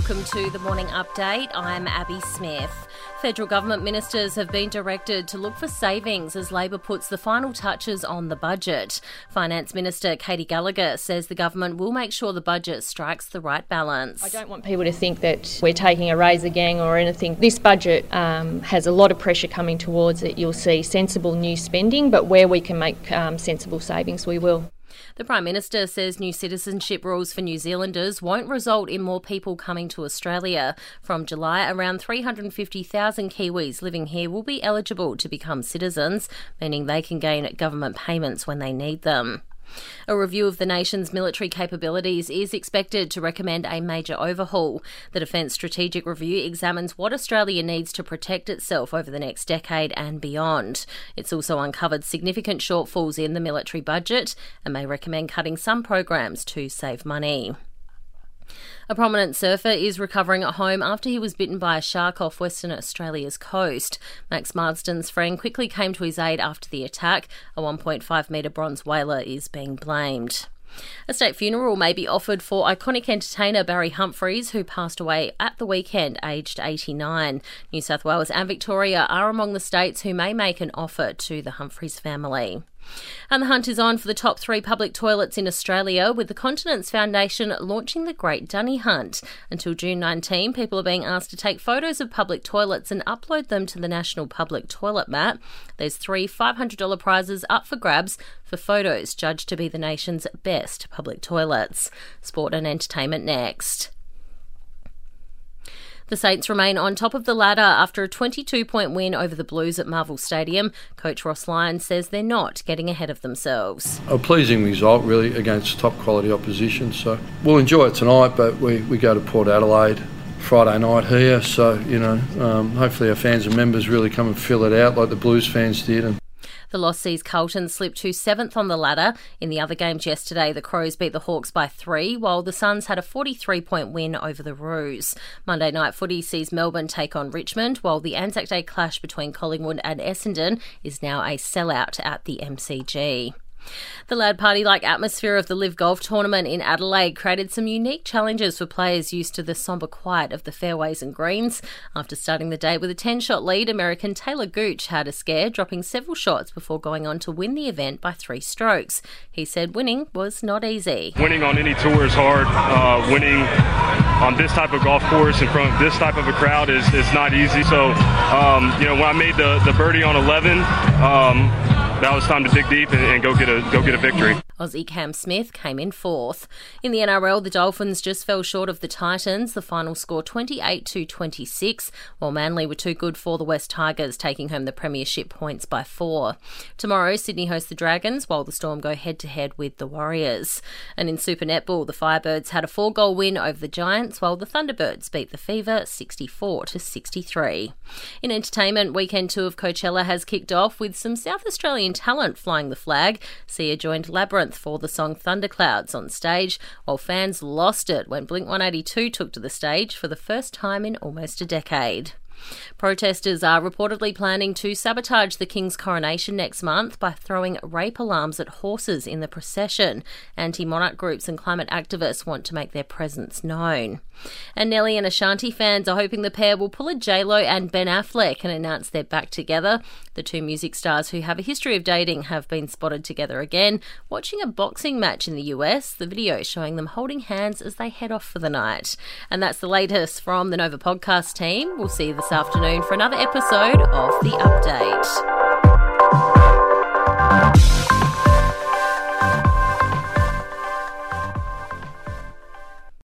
welcome to the morning update. I'm Abby Smith. Federal government ministers have been directed to look for savings as Labor puts the final touches on the budget. Finance Minister Katy Gallagher says the government will make sure the budget strikes the right balance. I don't want people to think that we're taking a razor gang or anything. This budget um, has a lot of pressure coming towards it. You'll see sensible new spending, but where we can make um, sensible savings, we will. The Prime Minister says new citizenship rules for New Zealanders won't result in more people coming to Australia. From July, around 350,000 Kiwis living here will be eligible to become citizens, meaning they can gain government payments when they need them. A review of the nation's military capabilities is expected to recommend a major overhaul. The Defence Strategic Review examines what Australia needs to protect itself over the next decade and beyond. It's also uncovered significant shortfalls in the military budget and may recommend cutting some programs to save money. A prominent surfer is recovering at home after he was bitten by a shark off Western Australia's coast. Max Marsden's friend quickly came to his aid after the attack. A 1.5 metre bronze whaler is being blamed. A state funeral may be offered for iconic entertainer Barry Humphries, who passed away at the weekend, aged 89. New South Wales and Victoria are among the states who may make an offer to the Humphries family. And the hunt is on for the top three public toilets in Australia, with the Continence Foundation launching the Great Dunny Hunt. Until June 19, people are being asked to take photos of public toilets and upload them to the National Public Toilet Map. There's three $500 prizes up for grabs for photos judged to be the nation's best public toilets. Sport and entertainment next. The Saints remain on top of the ladder after a 22 point win over the Blues at Marvel Stadium. Coach Ross Lyon says they're not getting ahead of themselves. A pleasing result, really, against top quality opposition. So we'll enjoy it tonight, but we, we go to Port Adelaide Friday night here. So, you know, um, hopefully our fans and members really come and fill it out like the Blues fans did. And the loss sees Carlton slip to seventh on the ladder. In the other games yesterday, the Crows beat the Hawks by three, while the Suns had a 43 point win over the Roos. Monday night footy sees Melbourne take on Richmond, while the Anzac Day clash between Collingwood and Essendon is now a sellout at the MCG. The loud party like atmosphere of the LIV Golf Tournament in Adelaide created some unique challenges for players used to the sombre quiet of the fairways and greens. After starting the day with a 10 shot lead, American Taylor Gooch had a scare, dropping several shots before going on to win the event by three strokes. He said winning was not easy. Winning on any tour is hard. Uh, winning on this type of golf course in front of this type of a crowd is, is not easy. So, um, you know, when I made the, the birdie on 11, um, that was time to dig deep and, and, go get a go get a victory. Aussie Cam Smith came in fourth. In the NRL, the Dolphins just fell short of the Titans. The final score 28 to 26, while Manly were too good for the Wests Tigers, taking home the premiership points by four. Tomorrow, Sydney hosts the Dragons, while the Storm go head to head with the Warriors. And in Super Netball, the Firebirds had a four goal win over the Giants, while the Thunderbirds beat the Fever 64 to 63. In entertainment, weekend two of Coachella has kicked off with some South Australian talent flying the flag. Sia joined Labrinth for the song Thunderclouds on stage, while fans lost it when Blink 182 took to the stage for the first time in almost a decade. Protesters are reportedly planning to sabotage the King's coronation next month by throwing rape alarms at horses in the procession. Anti monarch groups and climate activists want to make their presence known. And Nelly and Ashanti fans are hoping the pair will pull a J-Lo and Ben Affleck and announce they're back together. The two music stars who have a history of dating have been spotted together again, watching a boxing match in the US. The video showing them holding hands as they head off for the night. And that's the latest from the Nova podcast team. We'll see you this afternoon for another episode of The Update.